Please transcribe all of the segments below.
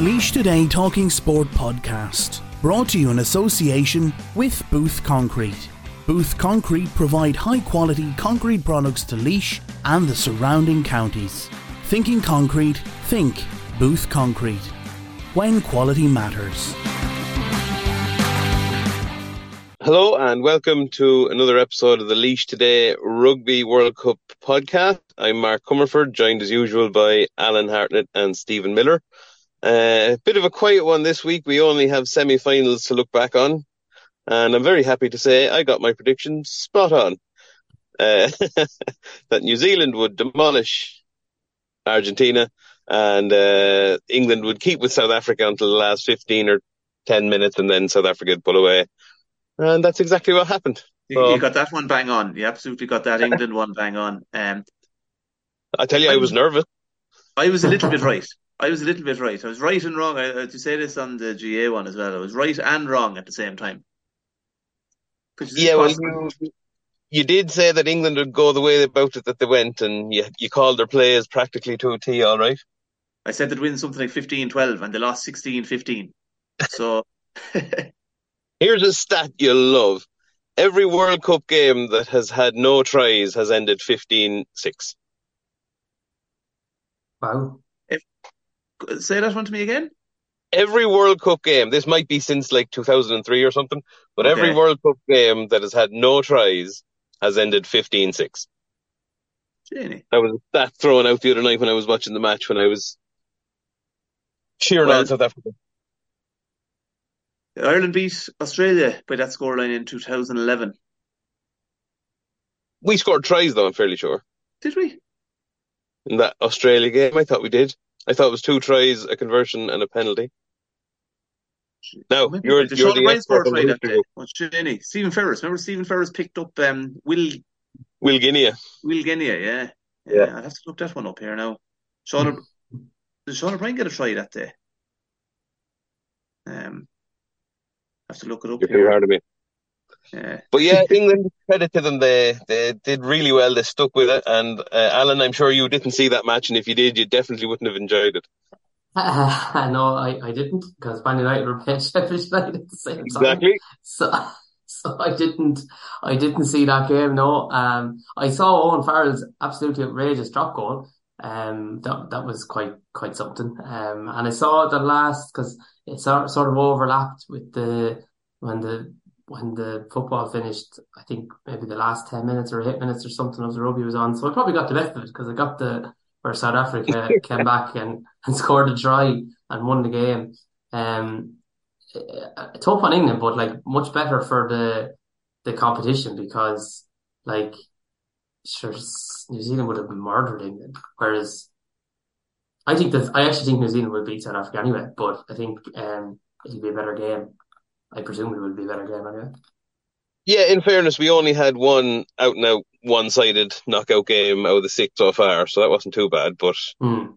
the Laois Today Talking Sport podcast, brought to you in association with Booth Concrete. Booth Concrete provide high quality concrete products to Laois and the surrounding counties. Thinking concrete, think Booth Concrete. When quality matters. Hello and welcome to another episode of the Laois Today Rugby World Cup podcast. I'm Mark Comerford, joined as usual by Alan Hartnett and Steven Miller. Uh, a bit of a quiet one this week. We only have semi-finals to look back on, and I'm very happy to say I got my predictions spot on. Uh, that New Zealand would demolish Argentina and uh, England would keep with South Africa until the last 15 or 10 minutes, and then South Africa would pull away. And that's exactly what happened. You, you got that one bang on. You absolutely got that England one bang on. Um, I tell you, I was nervous. I was a little bit right. I was a little bit right. I was right and wrong. I, to say this on the GA one as well. I was right and wrong at the same time. Yeah, well, you, you, did say that England would go the way about it that they went, and you you called their plays practically to a T. All right. I said they'd win something like 15-12, and they lost 16-15. So. Here's a stat you'll love. Every World Cup game that has had no tries has ended 15 6. Wow. Say that one to me again. Every World Cup game, this might be since like 2003 or something, but okay. every World Cup game that has had no tries has ended 15 6. That was that thrown out the other night when I was watching the match when I was cheering well, on South Africa. Ireland beat Australia by that scoreline in 2011. We scored tries though, I'm fairly sure. Did we? In that Australia game, I thought we did. I thought it was two tries, a conversion, and a penalty. Now well, you're, the you're the expert try that day. What's Jenny? Stephen Ferris. Remember Stephen Ferris picked up um, Will Will Genia. Will Genia, yeah. yeah. yeah. I'll have to look that one up here now. Sean, did Sean O'Brien get a try that day? Um, have to look it up. You're too hard of me. Yeah. But yeah, England, credit to them, they they did really well. They stuck with it. And uh, Alan, I'm sure you didn't see that match, and if you did, you definitely wouldn't have enjoyed it. Uh, no, I, I didn't because Man United were playing Sheffield United at the same time. Exactly. So so I didn't I didn't see that game. No, um, I saw Owen Farrell's absolutely outrageous drop goal. Um, that that was quite quite something. Um, and I saw the last because it sort sort of overlapped with the when the when the football finished. I think maybe the last ten minutes or eight minutes or something of the rugby was on. So I probably got the best of it because I got the where South Africa came back and, and scored a try and won the game. Um, tough on England, but like much better for the the competition because like sure New Zealand would have been murdered England, whereas I think that I actually think New Zealand will beat South Africa anyway, but I think um, it'll be a better game. I presume it would be a better game anyway. Yeah, in fairness, we only had one out and out one sided knockout game out of the six so far, so that wasn't too bad. But mm.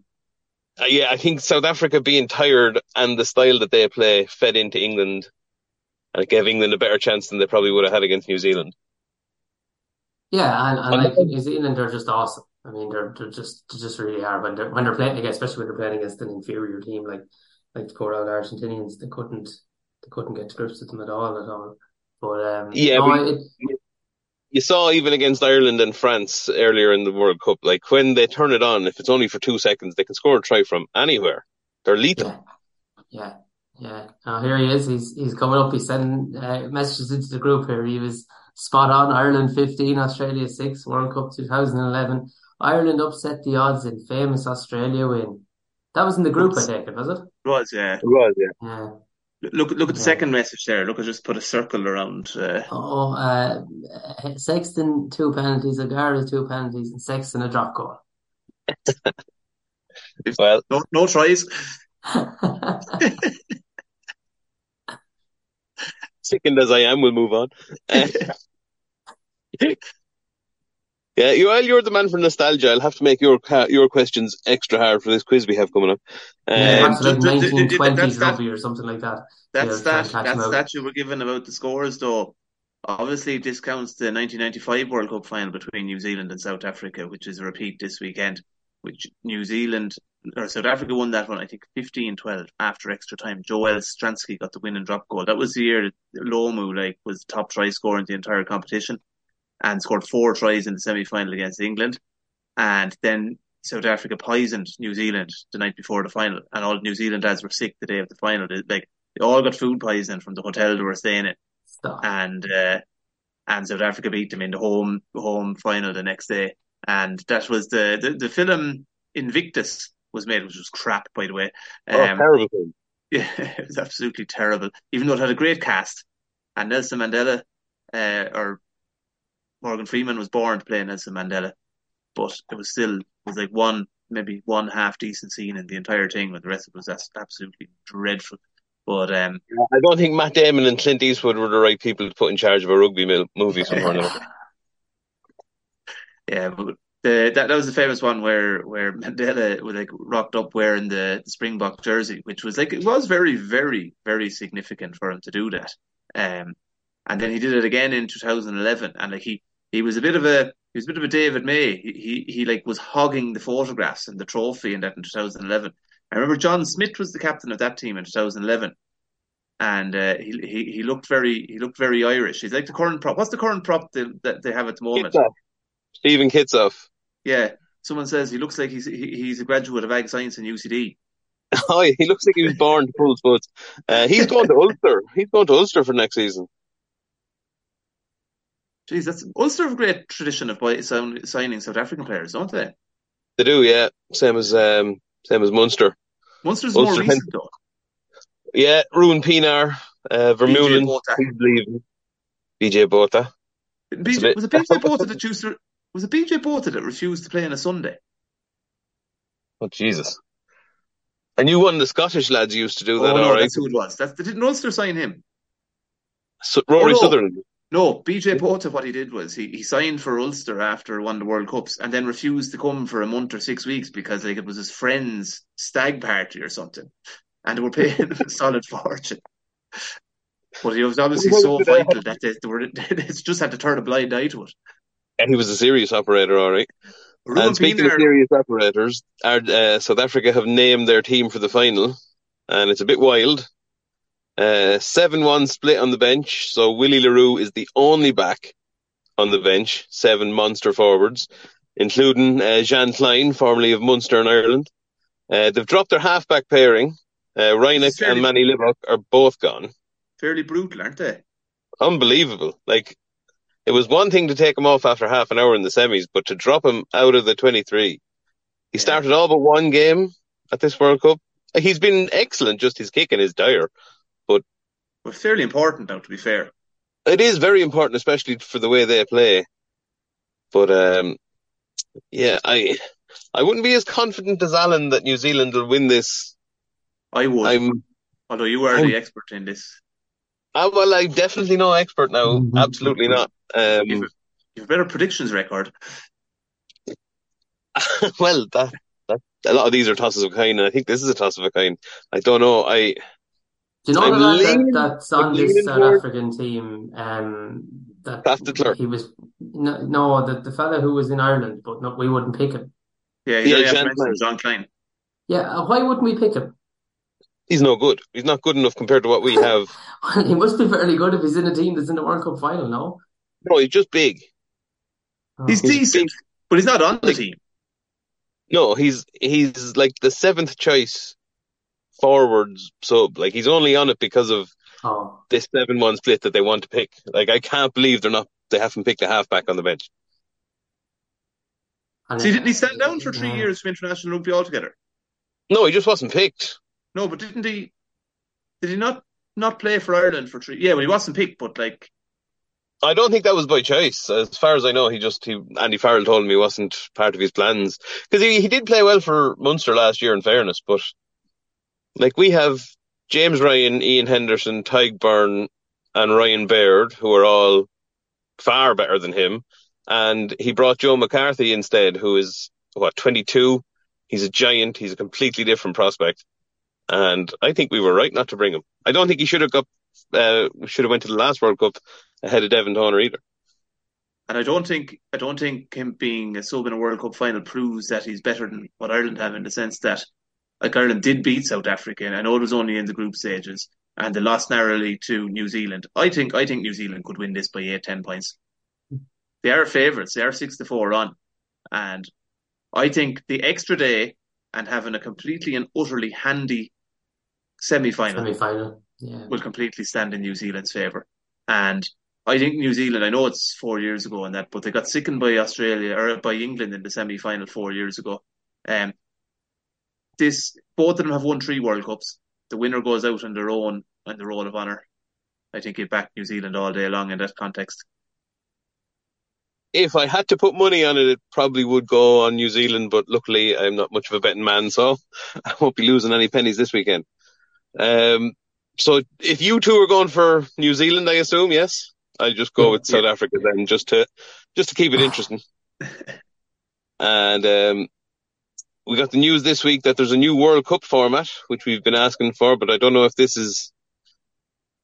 uh, yeah, I think South Africa being tired and the style that they play fed into England, and gave England a better chance than they probably would have had against New Zealand. Yeah, and, and like New Zealand are just awesome. I mean, they're they're just they're just really are when they're when they're playing, especially when they're playing against an inferior team like like the poor old Argentinians. They couldn't they couldn't get to grips with them at all at all. But um, yeah, no, but it, you saw even against Ireland and France earlier in the World Cup, like when they turn it on, if it's only for two seconds, they can score a try from anywhere. They're lethal. Yeah, yeah. yeah. here he is. He's he's coming up. He's sending uh, messages into the group here. He was spot on. Ireland 15, Australia 6, World Cup 2011. Ireland upset the odds in famous Australia win. That was in the group, I take it, was it? It was, yeah. It was, yeah. yeah. Look, look at the second message there. Look, I just put a circle around. Uh... Oh, uh, Sexton two penalties, O'Gara two penalties, and Sexton a drop goal. well, no, no tries. Sickened as I am, we'll move on. Uh, Yeah, you, well, you're the man for nostalgia. I'll have to make your your questions extra hard for this quiz we have coming up. Um, yeah, like 1920s rugby or something like that. That's that. That's that you were given about the scores, though. Obviously, discounts the 1995 World Cup final between New Zealand and South Africa, which is a repeat this weekend. Which New Zealand or South Africa won that one, I think 15-12 after extra time. Joel Stransky got the win and drop goal. That was the year that Lomu like was top try scorer in the entire competition and scored four tries in the semi final against England. And then South Africa poisoned New Zealand the night before the final, and all New Zealand lads were sick the day of the final. They, like they all got food poisoning from the hotel they were staying in, Stop. and uh, and South Africa beat them in the home home final the next day. And that was the the, the film Invictus was made, which was crap by the way. Oh, Um, terrible thing. yeah, it was absolutely terrible. Even though it had a great cast, and Nelson Mandela, uh, or Morgan Freeman was born to play Nelson Mandela, but it was still it was like one maybe one half decent scene in the entire thing, but the rest of it was absolutely dreadful. But um, I don't think Matt Damon and Clint Eastwood were the right people to put in charge of a rugby mil- movie somehow or another. yeah, but the, that that was the famous one where where Mandela was like rocked up wearing the, the Springbok jersey, which was like it was very very very significant for him to do that. Um, and then he did it again in 2011, and like he he was a bit of a he was a bit of a David May. He he, he like was hogging the photographs and the trophy and that in 2011. I remember John Smit was the captain of that team in 2011. And uh, he, he he looked very he looked very Irish. He's like the current prop. What's the current prop that, that they have at the moment? Kitshoff. Steven Kitshoff. Yeah, someone says he looks like he's he, he's a graduate of ag science in UCD. Oh, he looks like he was born to pull sports. Uh, he's going to Ulster. He's going to Ulster for next season. Jeez, that's Ulster have a great tradition of buy, sign, signing South African players, don't they? They do, yeah. Same as um, same as Munster. Munster's Ulster more recent though. Yeah, Ruben Pienaar, uh, Vermeulen, Botha. he's leaving. BJ Botha. BJ, bit- was it BJ Botha that used to, was it BJ Botha that refused to play on a Sunday? Oh Jesus! I knew one of the Scottish lads used to do that. oh no, right, that's who it was. That's didn't Ulster sign him? so, Rory Oh, no. Sutherland. No, BJ Botha, what he did was he, he signed for Ulster after one of the World Cups and then refused to come for a month or six weeks because like it was his friend's stag party or something. And they were paying a solid fortune. But he was obviously so vital that they, they were they just had to turn a blind eye to it. Yeah, he was a serious operator, all right. Ruben and speaking Pienaar- of serious operators, our, uh, South Africa have named their team for the final, and it's a bit wild. Uh, 7-1 split on the bench, so Willie le Roux is the only back on the bench, seven monster forwards, including uh, Jean Kleyn, formerly of Munster in Ireland. Uh, they've dropped their halfback pairing. Uh, Fairly- and Manie Libbok are both gone. fairly brutal, aren't they? Unbelievable. Like, it was one thing to take him off after half an hour in the semis, but to drop him out of the 23. He Yeah. started all but one game at this World Cup. He's been excellent, just his kicking is dire. But fairly important now, to be fair. It is very important, especially for the way they play. But, um, yeah, I, I wouldn't be as confident as Alan that New Zealand will win this. I would, I'm, although you are I'm- the expert in this. uh, well, I'm definitely no expert now. Mhm. Absolutely not. Um, You've, you have a better predictions record. well, that, that, a lot of these are tosses of a kind, and I think this is a toss of a kind. I don't know. I, Do you know I'm that, leaning- that's on I'm this South toward- African team? Um, that Bastard he was no, no the the fella who was in Ireland, but no, we wouldn't pick him. Yeah, he's Yeah, only Jean after Kleyn. John Kleyn. Yeah, uh, why wouldn't we pick him? he's no good. He's not good enough compared to what we have. he must be fairly good if he's in a team that's in the World Cup final. No, No, he's just big. Oh. He's He's decent, big. but he's not on the team. No, he's he's like the seventh choice forwards sub. Like he's only on it because of oh, this seven one split that they want to pick. Like I can't believe they're not they haven't picked a halfback on the bench. and See, it- didn't he stand down for three yeah. years from international rugby altogether? No, he just wasn't picked. No, but didn't he? Did he not not play for Ireland for three? Yeah, well, he wasn't picked, but like, I don't think that was by choice. As far as I know, he just he Andy Farrell told him he wasn't part of his plans because he he did play well for Munster last year. In fairness, but like we have James Ryan, Ian Henderson, Tadhg Beirne, and Ryan Baird, who are all far better than him, and he brought Joe McCarthy instead, who is what twenty two. He's a giant. He's a completely different prospect, and I think we were right not to bring him. I don't think he should have got. Uh, should have went to the last World Cup ahead of Devin Toner either. and I don't think I don't think him being a sub in a World Cup final proves that he's better than what Ireland have in the sense that like Ireland did beat South Africa, and I know it was only in the group stages, and they lost narrowly to New Zealand. I think I think New Zealand could win this by eight, ten points. They are favourites. They are six to four on, and I think the extra day and having a completely and utterly handy semi final Semi final. Yeah. will completely stand in New Zealand's favour. And I think New Zealand, I know it's four years ago and that, but they got sickened by Australia or by England in the semi final four years ago. Um, this both of them have won three World Cups. The winner goes out on their own on the roll of honour. I think you back New Zealand all day long in that context. If I had to put money on it, it probably would go on New Zealand, but luckily I'm not much of a betting man, so I won't be losing any pennies this weekend. Um, so if you two are going for New Zealand, I assume, yes? I'll just go with South Africa then, just to just to keep it interesting. and um, we got the news this week that there's a new World Cup format, which we've been asking for, but I don't know if this has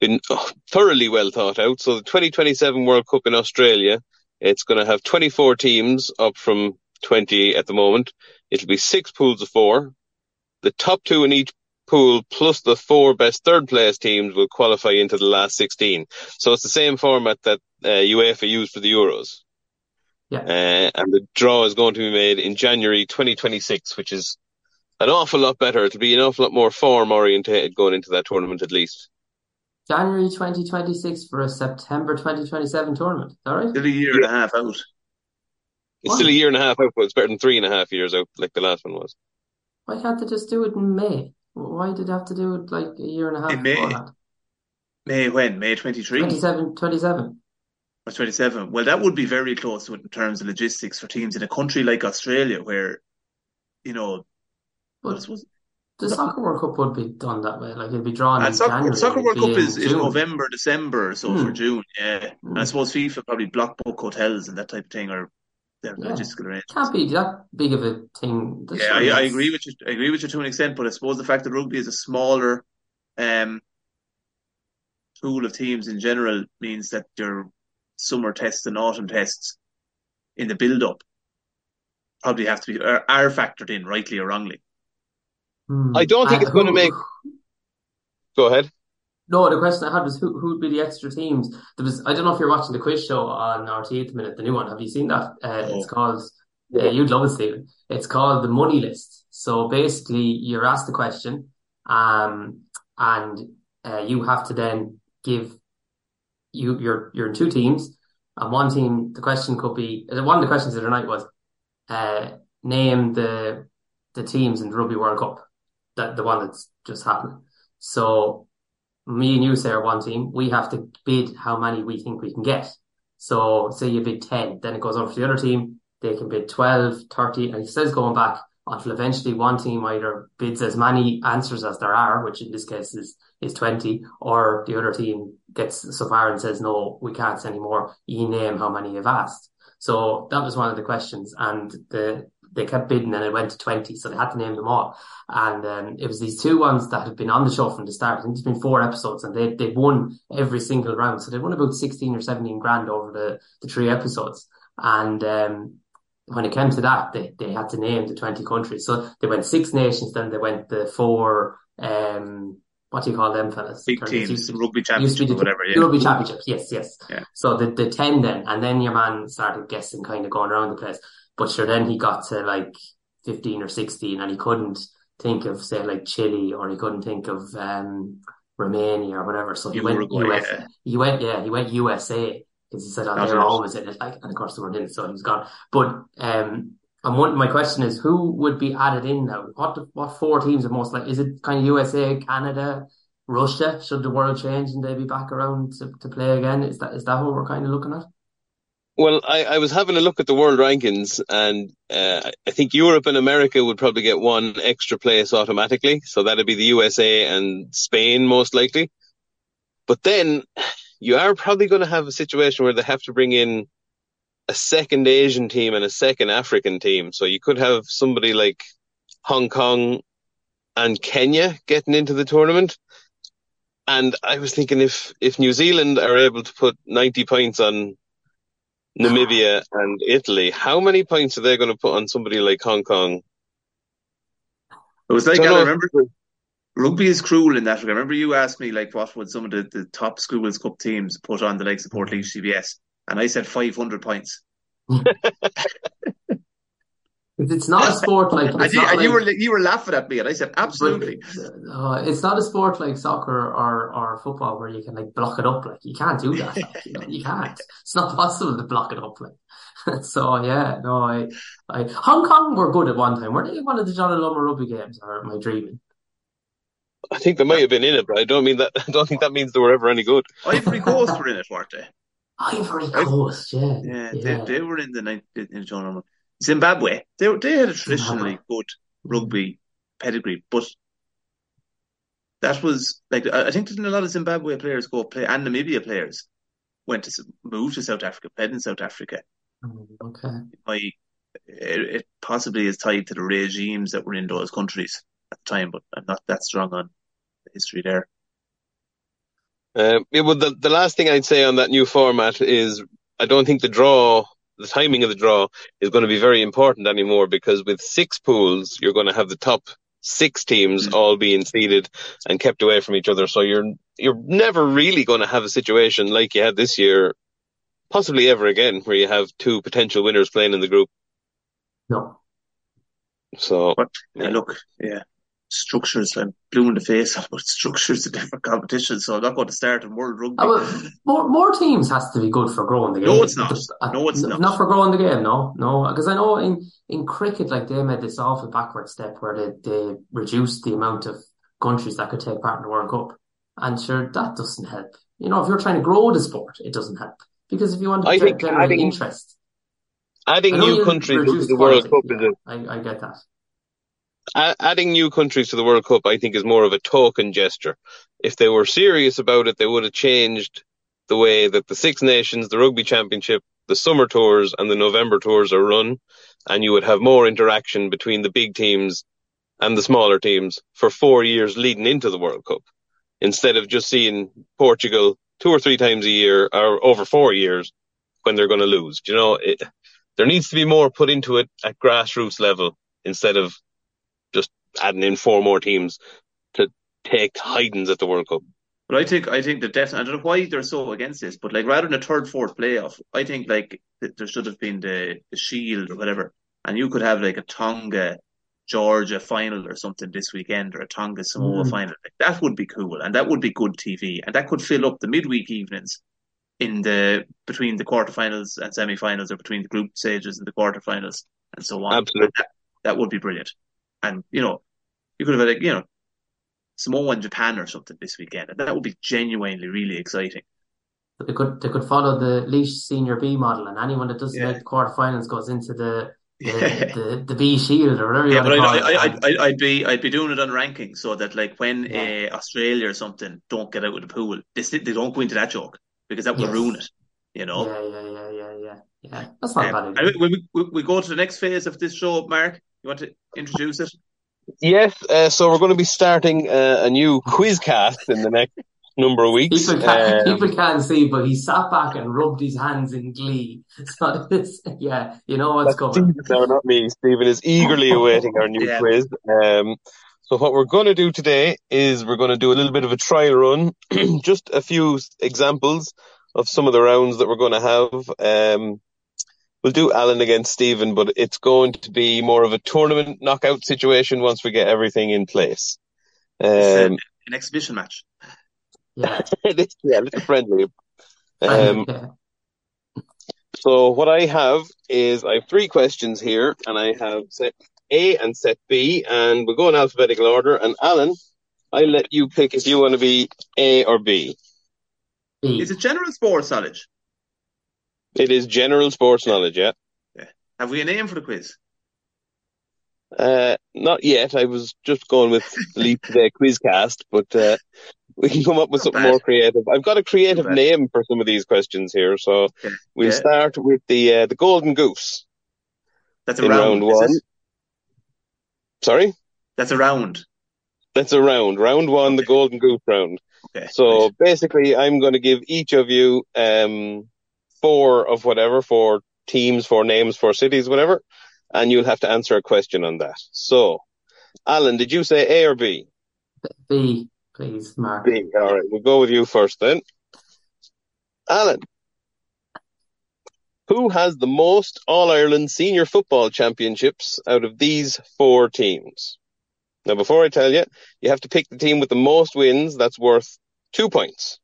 been oh, thoroughly well thought out. So the 2027 World Cup in Australia, it's going to have 24 teams up from 20 at the moment. It'll be six pools of four. The top two in each pool plus the four best third place teams will qualify into the last 16. So it's the same format that uh, UEFA used for the Euros. Yeah. Uh, and the draw is going to be made in January 2026, which is an awful lot better. It'll be an awful lot more form orientated going into that tournament at least. January 2026 for a September 2027 tournament. Is that? Still a year and a half out. It's still a year and a half out, but it's better than three and a half years out, like the last one was. Why can't they just do it in May? Why did they have to do it like a year and a half In May? before? May when? May 23? 27, 27. Or 27. Well, that would be very close to it in terms of logistics for teams in a country like Australia where, you know, well, I But suppose the Soccer World Cup would be done that way. Like it'd be drawn in And soccer, January. soccer World Cup is, is June. November, December, so Hmm. for June, yeah. And I Hmm. suppose FIFA probably block book hotels and that type of thing, or their Yeah. logistical arrangements. Can't be that big of a thing. That's Yeah, I, I agree with you. I agree with you to an extent, but I suppose the fact that rugby is a smaller um, pool of teams in general means that your summer tests and autumn tests in the build-up probably have to be are, are factored in, rightly or wrongly. Hmm. I don't think And it's going to make. Go ahead. No, the question I had was who who'd be the extra teams? There was I don't know if you're watching the quiz show on RT at the minute, the new one. Have you seen that? Uh, No. it's called uh, you'd love it, Stephen. It's called the money list. So basically, you're asked the question, um, and uh, you have to then give you you're you're in two teams, and one team. The question could be one of the questions of the night was, uh, name the the teams in the Rugby World Cup, that the one that's just happened. So me and you say are one team, we have to bid how many we think we can get. So say you bid 10, then it goes over to the other team, they can bid 12, 30, and it says going back until eventually one team either bids as many answers as there are, which in this case is, is 20, or the other team gets so far and says, no, we can't anymore. You name how many you've asked. So that was one of the questions and the, they kept bidding and it went to 20. So they had to name them all. And um, it was these two ones that had been on the show from the start. I think it's been four episodes and they, they'd won every single round. So they won about 16 or 17 grand over the, the three episodes. And, um, when it came to that, they, they had to name the 20 countries. So they went six nations, then they went the four, um, what do you call them fellas? Big teams, to- rugby used to championship be or the whatever. Yeah. Rugby championships, yes, yes. Yeah. So the, the 10 then, and then your man started guessing, kind of going around the place. But sure, then he got to like 15 or 16 and he couldn't think of, say, like Chile or he couldn't think of, um, Romania or whatever. So he went Uruguay, US, yeah. he went, yeah, he went USA because he said, oh, they're in it. always in it. Like, and of course they weren't in it, so he was gone. But, um, and one, my question is, who would be added in now? What, what four teams are most like? Is it kind of USA, Canada, Russia? Should the world change and they be back around to, to play again? Is that, is that what we're kind of looking at? Well, I, I was having a look at the world rankings, and uh, I think Europe and America would probably get one extra place automatically. So that'd be the USA and Spain most likely. But then you are probably going to have a situation where they have to bring in a second Asian team and a second African team. So you could have somebody like Hong Kong and Kenya getting into the tournament. And I was thinking if, if New Zealand are able to put 90 points on Namibia and Italy, how many points are they going to put on somebody like Hong Kong? It was like I no, remember rugby is cruel in that regard. Remember you asked me like what would some of the, the top schools cup teams put on the likes of Port CBS, and I said five hundred points. It's not a sport like And, you, and you were you were laughing at me, and I said absolutely. Uh, it's not a sport like soccer or, or football where you can like block it up. Like you can't do that. Like, you, know, you can't. It's not possible to block it up. Like so, yeah. No, I, I Hong Kong were good at one time. Were they one of the Jonah Lomu rugby games, or am I dreaming? I think they might have been in it, but I don't mean that. I don't think that means they were ever any good. Ivory Coast were in it, weren't they? Ivory Coast, yeah, Yeah, yeah. They, they were in the night in Jonah Lomu. Zimbabwe. They they had a traditionally good rugby pedigree, but that was like I I think didn't a lot of Zimbabwe players go play and Namibia players went to move to South Africa, played in South Africa. Mm, Okay. My it, it possibly is tied to the regimes that were in those countries at the time, but I'm not that strong on the history there. Um, yeah, well, the, the last thing I'd say on that new format is I don't think the draw, the timing of the draw is going to be very important anymore because with six pools, you're going to have the top six teams Mm. all being seeded and kept away from each other. So you're, you're never really going to have a situation like you had this year, possibly ever again, where you have two potential winners playing in the group. No. So But yeah, look, yeah, structures. I'm blue in the face, but structures of different competitions, So I'm not going to start in World Rugby. Oh, well, more more teams has to be good for growing the game. No, it's not. Just, No, it's not. Not for growing the game. No, no, because I know in in cricket, like they made this awful backward step where they they reduced the amount of countries that could take part in the World Cup, and sure that doesn't help. You know, if you're trying to grow the sport, it doesn't help because if you want to I think generate adding- interest, adding new countries into reduce the World quality. Cup is Yeah, a I, I get that. Adding new countries to the World Cup, I think, is more of a token gesture. If they were serious about it, they would have changed the way that the Six Nations, the Rugby Championship, the Summer Tours, and the November Tours are run, and you would have more interaction between the big teams and the smaller teams for four years leading into the World Cup, instead of just seeing Portugal two or three times a year or over four years when they're going to lose. Do You know, it, there needs to be more put into it at grassroots level instead of adding in four more teams to take hidings at the World Cup. But I think I think that definitely I don't know why they're so against this, but like rather than a third, fourth playoff, I think like th- there should have been the, the Shield or whatever, and you could have like a Tonga Georgia final or something this weekend, or a Tonga Samoa Mm. final. Like, that would be cool, and that would be good TV, and that could fill up the midweek evenings in the between the quarterfinals and semi-finals, or between the group stages and the quarterfinals, and so on. Absolutely. That, that would be brilliant, and you know, you could have like you know. Samoa and Japan or something this weekend, and that would be genuinely really exciting. But they could they could follow the Laois Senior B model, and anyone that doesn't Yeah. make the quarterfinals goes into the the, Yeah. the, the B Shield or whatever you Yeah, but to call I, I, it. I, I, I'd be, I'd be doing it on ranking so that like when Yeah. uh, Australia or something don't get out of the pool, they, st- they don't go into that joke because that will Yes. ruin it. You know. Yeah, yeah, yeah, yeah, yeah, yeah. That's not Um, bad idea. we, we, we go to the next phase of this show, Mark. You want to introduce it? Yes, uh, so we're going to be starting uh, a new quizcast in the next number of weeks. People can't, Um, people can't see, but he sat back and rubbed his hands in glee. So it's, yeah, you know what's That's coming. Stephen now, not me. Stephen is eagerly awaiting our new Yeah. quiz. Um, so what we're going to do today is we're going to do a little bit of a trial run, just a few examples of some of the rounds that we're going to have. Um, we'll do Alan against Stephen, but it's going to be more of a tournament knockout situation once we get everything in place. It's Um, an exhibition match. Yeah. it's, yeah, a little friendly. Um. So what I have is I have three questions here, and I have set A and set B, and we'll go in alphabetical order. And Alan, I'll let you pick if you want to be A or B. B. Is it general sports knowledge? It is general sports knowledge, yeah. yeah. Have we a name for the quiz? Uh, not yet. I was just going with Laois Today Quizcast, but uh, we can come up with Not something bad. more creative. I've got a creative name for some of these questions here, so Okay. we'll Yeah. start with the uh, the golden goose That's a round. round is one. it? Sorry. That's a round. That's a round. Round one, the golden goose round. Okay. So right. basically, I'm going to give each of you um, four of whatever, four teams, four names, four cities, whatever, and you'll have to answer a question on that. So Alan, did you say A or B? B, please, Mark. B. All right, we'll go with you first then. Alan, who has the most All Ireland senior football championships out of these four teams? Now, before I tell you, you have to pick the team with the most wins. That's worth two points.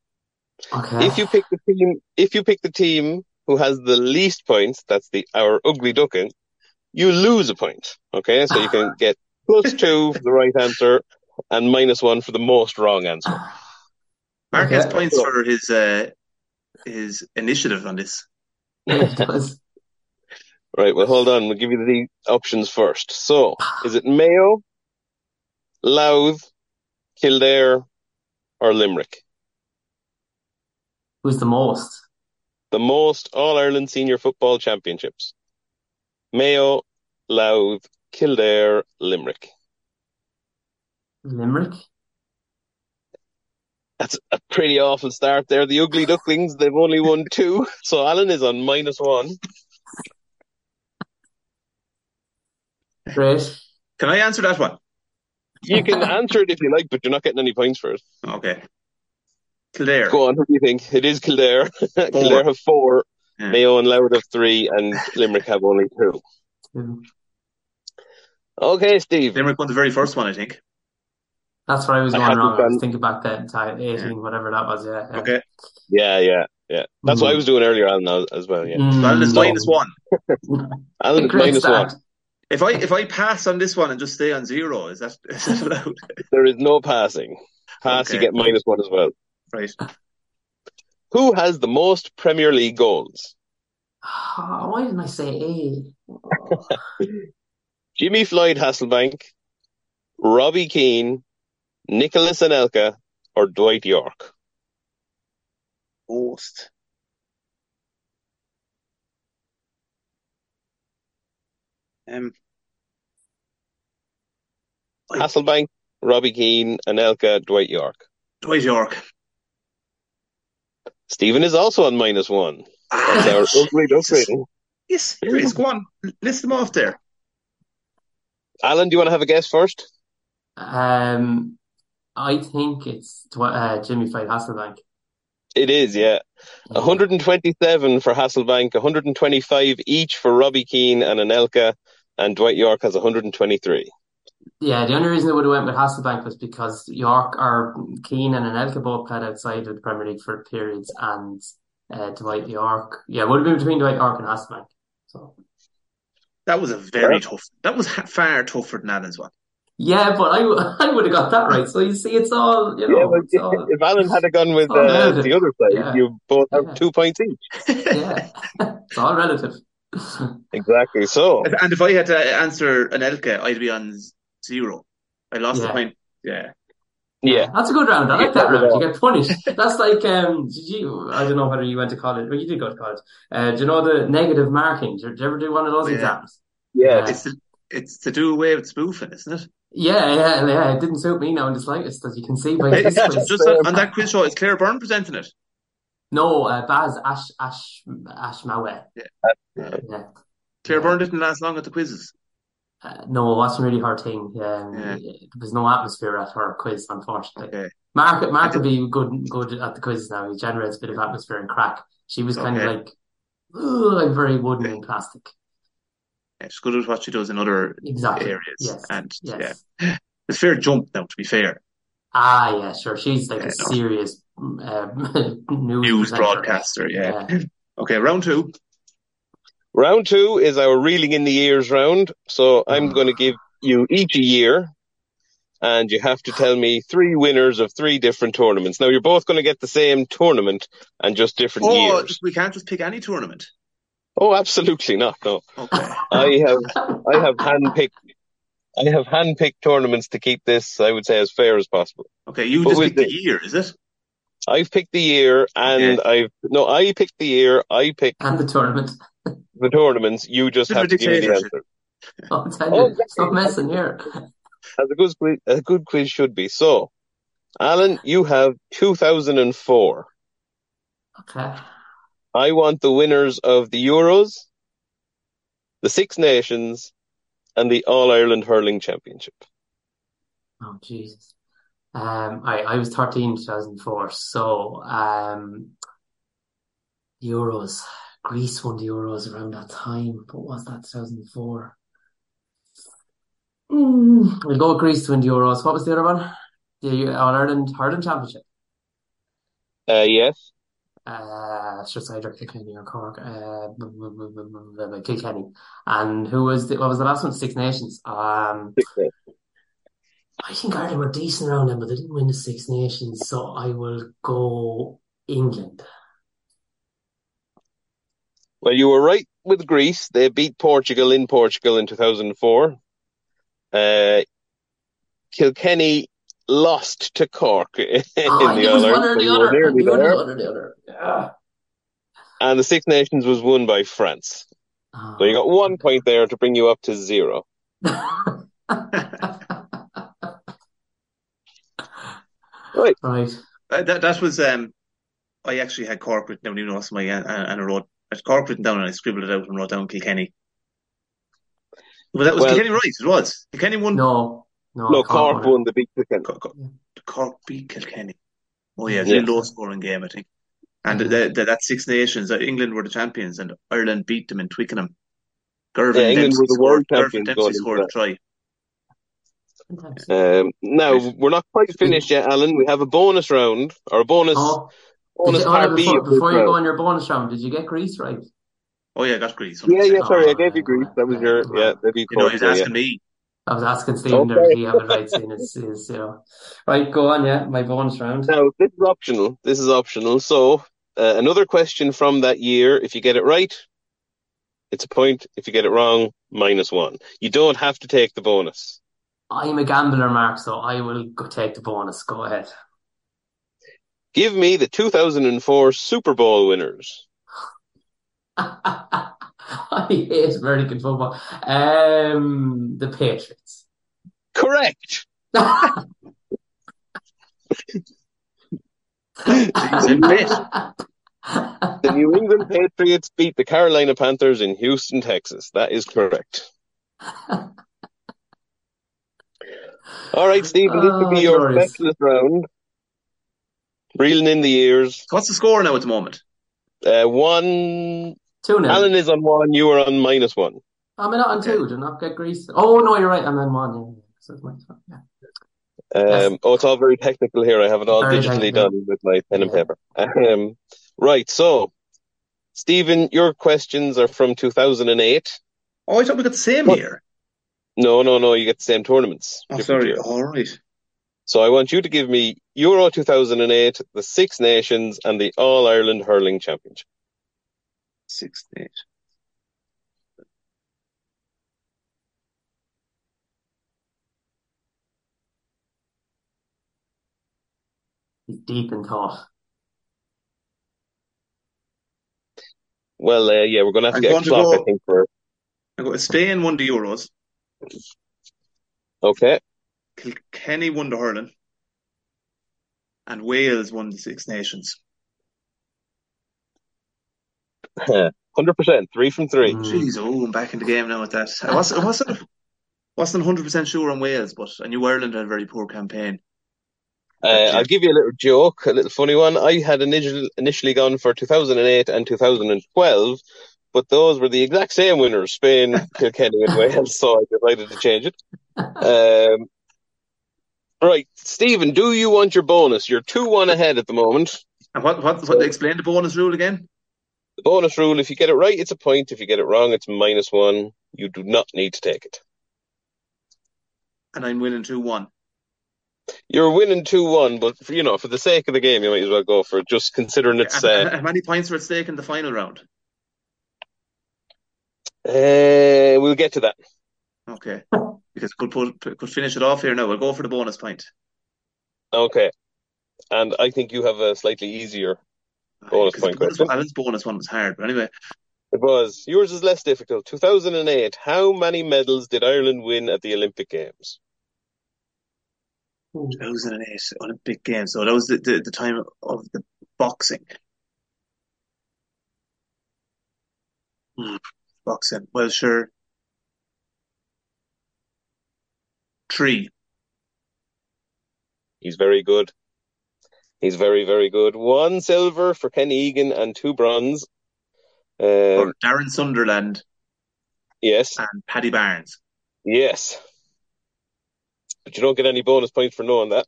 Okay. If you pick the team, if you pick the team who has the least points, that's the our ugly duckling, you lose a point. Okay, so you can get plus two for the right answer and minus one for the most wrong answer. Mark has points for his uh, his initiative on this. Yeah, it does. Right. Well, hold on. We'll give you the options first. So, is it Mayo, Louth, Kildare, or Limerick? Who's the most? The most All Ireland senior football championships. Mayo, Louth, Kildare, Limerick. Limerick? That's a pretty awful start there. The Ugly Ducklings, they've only won two. So Alan is on minus one. Great. Can I answer that one? You can answer it if you like, but you're not getting any points for it. Okay. Kildare. Go on, what do you think? It is Kildare. Kildare have four, Yeah. Mayo and Louth have three, and Limerick have only two. Two. Okay, Steve. Limerick won the very first one, I think. That's where I was going hadn't wrong. I was done- thinking back then, time 18, whatever that was. Yeah. yeah. Okay. Yeah, yeah, yeah. That's what I Mm. was doing earlier on as- as well. Yeah, Mm, Alan is So- minus one. Alan is Great minus start. one. If I if I pass on this one and just stay on zero, is that is that allowed? There is no passing. Pass, you get minus one as well. Right. Who has the most Premier League goals? Oh, why didn't I say A? Jimmy Floyd Hasselbaink, Robbie Keane, Nicolas Anelka, or Dwight Yorke? Most. Um, I- Hasselbaink, Robbie Keane, Anelka, Dwight Yorke. Dwight Yorke. Stephen is also on minus one. Ah, our ugly duck Jesus. rating. Yes, Chris, go on. List them off there. Alan, do you want to have a guess first? Um, I think it's Dw- uh, Jimmy Floyd Hasselbaink. It is, yeah. Yeah. 127 for Hasselbaink, 125 each for Robbie Keane and Anelka, and Dwight Yorke has 123. Yeah, the only reason I would have went with Hasselbaink was because Yorke or Keane and Anelka both played outside of the Premier League for periods, and uh, Dwight Yorke, yeah, it would have been between Dwight Yorke and Hasselbaink. So That was a very Yeah. tough. That was ha- far tougher than that as well. yeah, but I, I would have got that right. So you see, it's all you know, Yeah, but it's all if Alan had gone with Oh, uh, the other side, Yeah. you both have Yeah. two points each. yeah, it's all relative. Exactly. So, And if I had to answer an Anelka, I'd be on z- zero. I lost the point. Yeah. yeah. That's a good round. I like that that round. You get punished. That's like um. Did you? I don't know whether you went to college. Well, you did go to college. Uh, do you know the negative marking? Did you ever do one of those Oh, yeah. exams? Yeah. It's to, it's to do away with spoofing, isn't it? Yeah, yeah, yeah. It didn't suit me now in the slightest, as you can see by Hey, just just on, on that quiz show, it's Claire Byrne presenting it. No, uh, Baz Ash Ash Ashmawy. Yeah. Yeah. Claire Yeah. Byrne didn't last long at the quizzes. Uh, no, it wasn't really her thing. Um, Yeah. There was no atmosphere at her quiz, unfortunately. Okay. Mark, Mark would be good, good at the quizzes now. He generates a bit of atmosphere and crack. She was kind Okay. of like, like very wooden and plastic. Yeah, she's good at what she does in other Exactly. areas. Yes. And Yes. yeah, it's a fair jump now, to be fair. Ah, yeah, sure. She's like Yeah, a no. serious uh, news News broadcaster, yeah. Yeah. Okay, round two. Round two is our reeling in the years round. So I'm Ah. going to give you each a year and you have to tell me three winners of three different tournaments. Now you're both going to get the same tournament and just different Oh, years. we can't just pick any tournament. Oh, absolutely not. No, Okay. I have, I have handpicked, I have handpicked tournaments to keep this, I would say, as fair as possible. Okay, you But just with picked the the- year, is it? I've picked the year and I've, no, I picked the year, I picked And the tournament. The tournaments. You just Bit have to give me the answer. I'll tell Oh, you, stop messing here. As a good quiz, a good quiz should be. So, Alan, you have 2004. Okay. I want the winners of the Euros, the Six Nations, and the All Ireland Hurling Championship. Oh, Jesus. Um, I, I was 13 in 2004. So, um, Euros. Greece won the Euros around that time. What was that, 2004? Mm, we'll go with Greece to win the Euros. What was the other one? The All Ireland Hurling Championship. Uh, yes. Uh, it's just either Kilkenny or Cork. Uh, Kilkenny. And who was the, what was the last one? Six Nations. Um, I think Ireland were decent around them, but they didn't win the Six Nations. So I will go England. Well, you were right with Greece. They beat Portugal in Portugal in 2004. Uh, Kilkenny lost to Cork in Oh, the it was one or the other. Nearly knew there. one or the other. Yeah. And the Six Nations was won by France. So you got one point there to bring you up to zero. Right. Right. Uh, that that was um. I actually had Cork written down, even though my and, and I wrote I had Cork written down and I scribbled it out and wrote down Kilkenny. But that was Well- Kilkenny right? It was Kilkenny won. No, no. No, Cork Cork won the beat Kilkenny. Cork, Cork, Cork beat Kilkenny. Oh yeah, it's a Yeah. low scoring game, I think. And Mhm. the, the, that Six Nations, uh, England were the champions, and Ireland beat them in Twickenham. Girvan Yeah, England Dempsey were the scored, world Girvan champions Dempsey scored a try. Fantastic. Um, now, we're not quite finished yet, Alan. We have a bonus round, or a bonus, Oh, did bonus you, oh, part B before, before you go on your bonus round, did you get Greece right? Oh yeah, I got Greece. Yeah, 100%. yeah, sorry, I gave you Greece. That was your, yeah. yeah, that'd be You know, he's so, yeah. asking me. I was asking Stephen there, Okay. did he have it right, seeing his, his, you know. Right, go on, yeah, my bonus round. Now, this is optional. This is optional. So, uh, another question from that year. If you get it right, it's a point. If you get it wrong, minus one. You don't have to take the bonus. I'm a gambler, Mark, so I will go take the bonus. Go ahead. Give me the 2004 Super Bowl winners. I hate American football. Um, the Patriots. Correct. He's in bit. The New England Patriots beat the Carolina Panthers in Houston, Texas. That is correct. All right, Stephen, this will be Oh, your glorious. specialist round. Reeling in the ears. What's the score now at the moment? Uh, one. Two nil. Alan is on one. You are on minus one. I'm not on two? Did not get Greece? Oh no, you're right. I'm on one. Yeah, so it's yeah. Um, Yes. Oh, it's all very technical here. I have it all Very digitally technical. done with my pen and paper. Um, right. So, Stephen, your questions are from 2008. Oh, I thought we got the same What? year. No, no, no. You get the same tournaments. Oh, sorry. year. All right. So I want you to give me Euro 2008, the Six Nations, and the All Ireland Hurling Championship. Six, Nations. He's deep in thought. Well, uh, yeah, we're going to have to I'm get a clock, go- I think, for. I got Spain won the Euros. Okay. Kilkenny won the hurling. And Wales won the Six Nations. 100%. Three from three. Mm. Jeez, oh, I'm back in the game now with that. I wasn't, I wasn't, wasn't 100% sure on Wales, but I knew Ireland had a very poor campaign. Uh, I'll give you a little joke, a little funny one. I had initially, initially gone for 2008 and 2012, but those were the exact same winners, Spain, Kilkenny, and Wales, so I decided to change it. Um, right, Stephen, do you want your bonus? You're 2-1 ahead at the moment. And what, what, what, explain the bonus rule again? The bonus rule, if you get it right, it's a point. If you get it wrong, it's minus one. You do not need to take it. And I'm winning 2 1. You're winning 2-1, but for, you know, for the sake of the game, you might as well go for it, just considering it's, And, uh, how many points are at stake in the final round? uh, we'll get to that. Okay. Because could put, could finish it off here now. We'll go for the bonus point. Okay. And I think you have a slightly easier. Bonus Because point the bonus, question. Alan's bonus one was hard. But anyway, It was. Yours is less difficult. 2008. How many medals did Ireland win at the Olympic Games? 2008 Olympic Games. So that was the, the, the time of the boxing. Hmm, boxing. Well, sure. Three. He's very good. He's very, very good. One silver for Ken Egan and two bronze. Um, Darren Sutherland. Yes. And Paddy Barnes. Yes. But you don't get any bonus points for knowing that.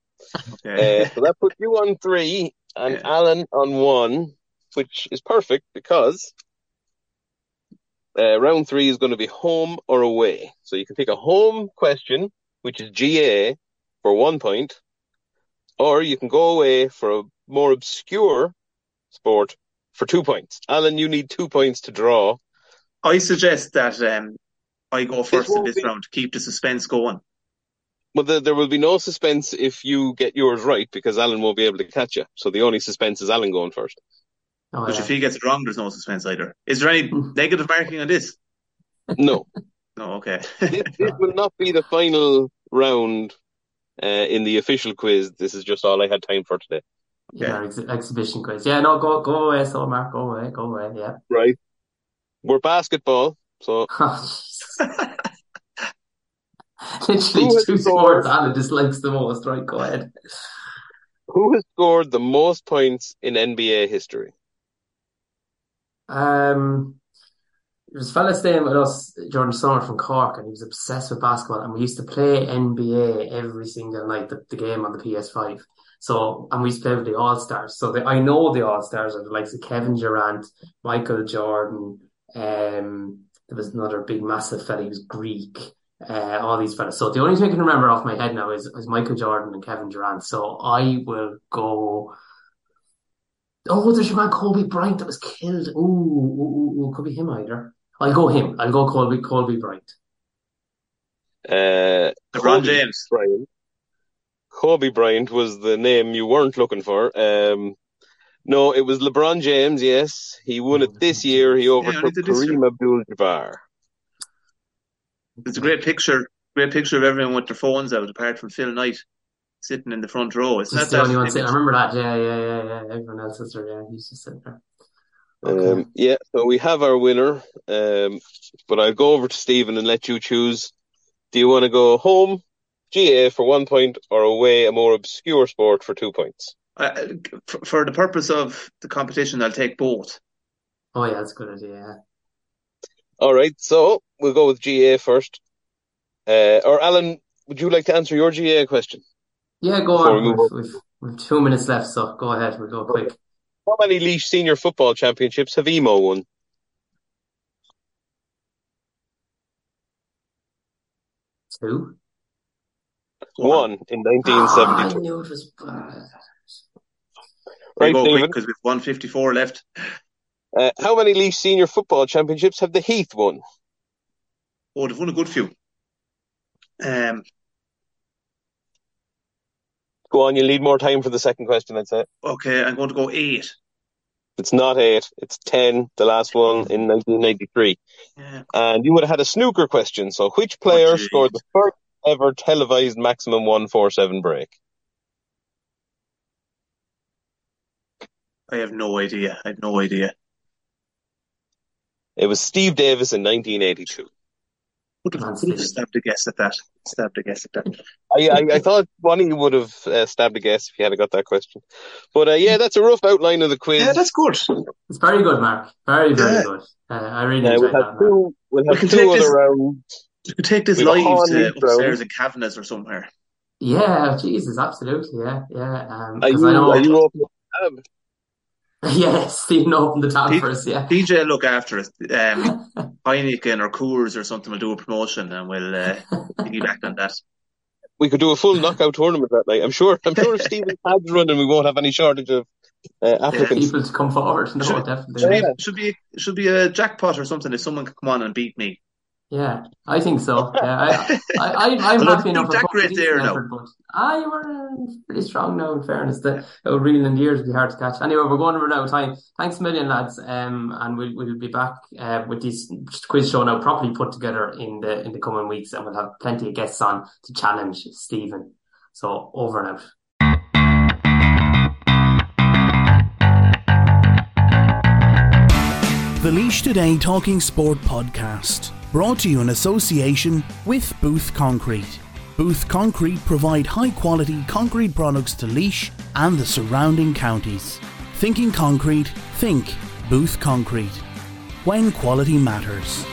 Okay. Uh, so that puts you on three and Yeah. Alan on one, which is perfect because uh, round three is going to be home or away. So you can pick a home question, which is GA, for one point, or you can go away for a more obscure sport for two points. Alan, you need two points to draw. I suggest that um, I go first in this be- round to keep the suspense going. Well, the, there will be no suspense if you get yours right because Alan won't be able to catch you. So the only suspense is Alan going first. Oh, But yeah. if he gets it wrong, there's no suspense either. Is there any negative marking on this? No, No, okay. this, this will not be the final round uh, in the official quiz. This is just all I had time for today. Yeah, ex- exhibition quiz. Yeah, no, go go away, so Mark, go away, go away. Yeah. Right. We're basketball, so Literally Who has two scored? sports Anna dislikes the most. Right, go ahead. who has scored the most points in NBA history? Um, there was a fella staying with us during the summer from Cork, and he was obsessed with basketball. And we used to play NBA every single night, the, the game on the PS5. So, and we used to play with the All Stars. So the, I know the All Stars are the likes of Kevin Durant, Michael Jordan. Um, there was another big, massive fella. He was Greek. Uh, all these fellas. So the only thing I can remember off my head now is, is Michael Jordan and Kevin Durant. So I will go. Oh, there's your man Kobe Bryant that was killed. Ooh, ooh, ooh, ooh, could be him either. I'll go him. I'll go Kobe, Kobe Bryant. Uh, LeBron James. Bryant. Kobe Bryant was the name you weren't looking for. Um, no, it was LeBron James. Yes, he won it this year. He overtook did this. Kareem Abdul-Jabbar. It's a great picture, great picture of everyone with their phones out, apart from Phil Knight sitting in the front row. It's He's not the only one that. sitting. I remember that. Yeah, yeah, yeah, yeah. Everyone else is there. Yeah, he's just sitting there. Okay. Um, yeah, so we have our winner. Um, but I'll go over to Stephen and let you choose. Do you want to go home, GA for one point, or away, a more obscure sport for two points? Uh, for, for the purpose of the competition, I'll take both. Oh yeah, that's a good idea. Yeah. All right, so we'll go with GA first. Uh, or Alan, would you like to answer your GA question? Yeah, go Before we on. We've, we've, we've two minutes left, so go ahead. We'll go quick. How many Laois Senior Football Championships have Emo won? Two. One in Ah, I 1972. knew it was. Uh, Right, go quick Stephen. because we've 154 left. Uh, how many Laois Senior Football Championships have the Heath won? Oh, they've won a good few. Um, Go on, you'll need more time for the second question, I'd say. okay, I'm going to go eight. It's not eight, it's ten, the last one in 1993. Yeah. And you would have had a snooker question. So, which player Oh, scored the first ever televised maximum 147 break? I have no idea. I have no idea. It was Steve Davis in 1982. Would have, Man would have City. stabbed a guess at that. Stabbed a guess at that. I, I, I thought Bonnie would have uh, stabbed a guess if he had got that question. But uh, yeah, that's a rough outline of the quiz. Yeah, that's good. it's very good, Mark. Very, very Yeah. good. Uh, I really enjoyed we'll that. have Mark. two, we'll have can two take other this- rounds. You could take this We've live to League upstairs in Cavanagh's or somewhere. Yeah, Jesus, absolutely. Yeah, yeah. Um, Are 'cause you, I know. are you open? Um, yeah, Stephen opened the tab Pete- for us. Yeah. DJ, look after us. Um, Heineken or Coors or something will do a promotion and we'll uh, piggyback on that. we could do a full knockout tournament that night. I'm sure. I'm sure if Stephen Pad's running, we won't have any shortage of uh, applicants. People to come forward. No, Sure. definitely. Should Yeah. be, should be should be a jackpot or something if someone could come on and beat me. Yeah, I think so. Yeah, I, I, I, I'm Well, happy I enough think Jack with there now. effort, but I were pretty strong now. In fairness, the the reeling in years would be hard to catch. Anyway, we're going over now time. Thanks a million, lads. Um, and we'll we'll be back uh, with this quiz show now properly put together in the in the coming weeks, and we'll have plenty of guests on to challenge Stephen. So over and out. The Laois Today Talking Sport podcast, brought to you in association with Booth Concrete. Booth Concrete provide high quality concrete products to Laois and the surrounding counties. Thinking concrete, think Booth Concrete. When quality matters.